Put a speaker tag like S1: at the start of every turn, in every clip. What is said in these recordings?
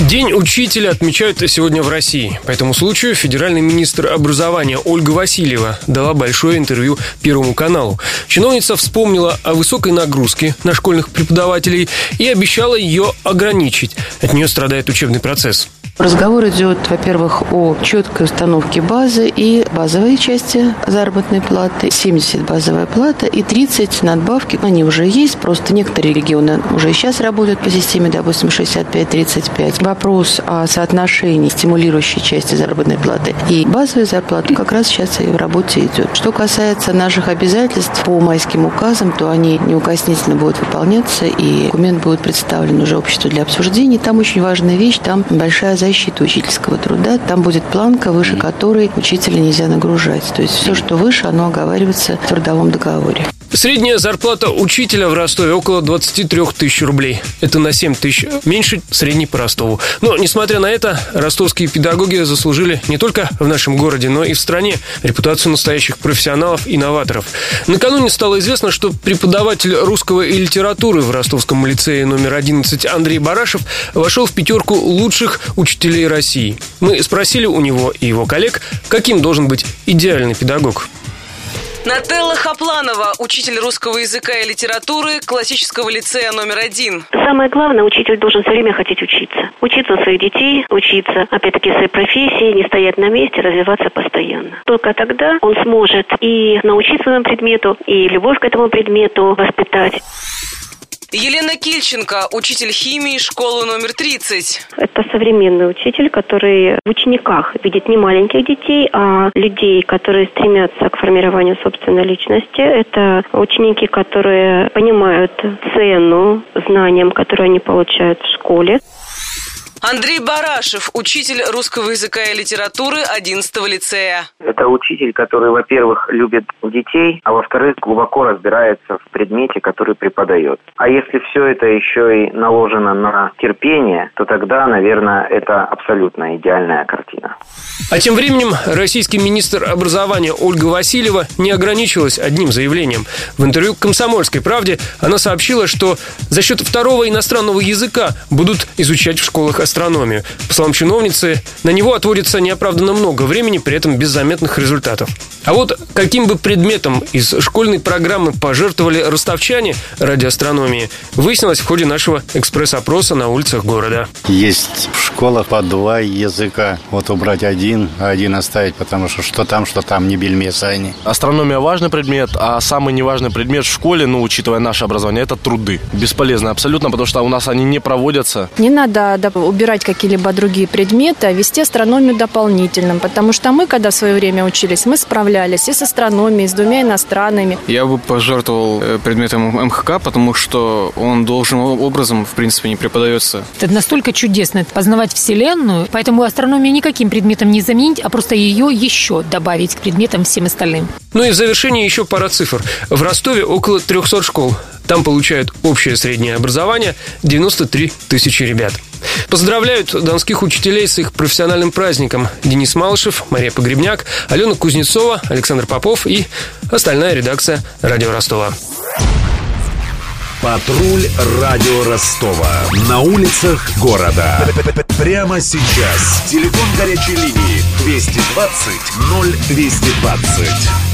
S1: День учителя отмечают сегодня в России. По этому случаю федеральный министр образования Ольга Васильева дала большое интервью Первому каналу. Чиновница вспомнила о высокой нагрузке на школьных преподавателей и обещала ее ограничить. От нее страдает учебный процесс.
S2: Разговор идет, во-первых, о четкой установке базы и базовой части заработной платы. 70 базовая плата и 30 надбавки. Они уже есть, просто некоторые регионы уже сейчас работают по системе, допустим, 65-35. Вопрос о соотношении стимулирующей части заработной платы и базовой зарплаты как раз сейчас и в работе идет. Что касается наших обязательств по майским указам, то они неукоснительно будут выполняться, и документ будет представлен уже обществу для обсуждений. Там очень важная вещь, там большая защита учительского труда. Там будет планка, выше которой учителя нельзя нагружать. То есть все, что выше, оно оговаривается в трудовом договоре.
S1: Средняя зарплата учителя в Ростове около 23 тысяч рублей. Это на 7 тысяч меньше средней по Ростову. Но, несмотря на это, ростовские педагоги заслужили не только в нашем городе, но и в стране репутацию настоящих профессионалов и новаторов. Накануне стало известно, что преподаватель русского и литературы в Ростовском лицее номер 11 Андрей Барашев вошел в пятерку лучших учителей России. Мы спросили у него и его коллег, каким должен быть идеальный педагог.
S3: Нателла Хапланова, учитель русского языка и литературы классического лицея номер один.
S4: Самое главное, учитель должен все время хотеть учиться. Учиться у своих детей, учиться, опять-таки, своей профессии, не стоять на месте, развиваться постоянно. Только тогда он сможет и научить своему предмету, и любовь к этому предмету воспитать.
S3: Елена Кильченко, учитель химии школы номер 30.
S4: Это современный учитель, который в учениках видит не маленьких детей, а людей, которые стремятся к формированию собственной личности. Это ученики, которые понимают цену знаниям, которые они получают в школе.
S3: Андрей Барашев, учитель русского языка и литературы 11 лицея.
S5: Это учитель, который, во-первых, любит детей, а во-вторых, глубоко разбирается в предмете, который преподает. А если все это еще и наложено на терпение, то тогда, наверное, это абсолютно идеальная картина.
S1: А тем временем российский министр образования Ольга Васильева не ограничилась одним заявлением. В интервью «Комсомольской правде» она сообщила, что за счет второго иностранного языка будут изучать в школах астрономию. По словам чиновницы, на него отводится неоправданно много времени, при этом без заметных результатов. А вот каким бы предметом из школьной программы пожертвовали ростовчане ради астрономии, выяснилось в ходе нашего экспресс-опроса на улицах города.
S6: Есть в школах по два языка. Вот убрать один, а один оставить, потому что что там, что там, не бельмеса они.
S7: Астрономия важный предмет, а самый неважный предмет в школе, ну, учитывая наше образование, это труды. Бесполезно абсолютно, потому что у нас они не проводятся.
S8: Не надо убирать какие-либо другие предметы, а вести астрономию дополнительным, потому что мы, когда в свое время учились, мы справлялись и с астрономией, и с двумя иностранными.
S9: Я бы пожертвовал э, предметом МХК, потому что он должным образом, в принципе, не преподается.
S10: Это настолько чудесно, познавать Вселенную, поэтому астрономию никаким предметом не заменить, а просто ее еще добавить к предметам всем остальным.
S1: Ну и в завершение еще пара цифр. В Ростове около 300 школ. Там получают общее среднее образование 93 тысячи ребят. Поздравляют донских учителей с их профессиональным праздником. Денис Малышев, Мария Погребняк, Алена Кузнецова, Александр Попов и остальная редакция «Радио Ростова».
S11: Патруль радио Ростова. На улицах города. Прямо сейчас. Телефон горячей линии 220 0220.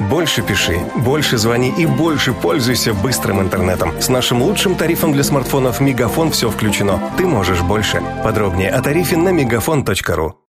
S12: Больше пиши, больше звони и больше пользуйся быстрым интернетом. С нашим лучшим тарифом для смартфонов «Мегафон» все включено. Ты можешь больше. Подробнее о тарифе на мегафон.ру.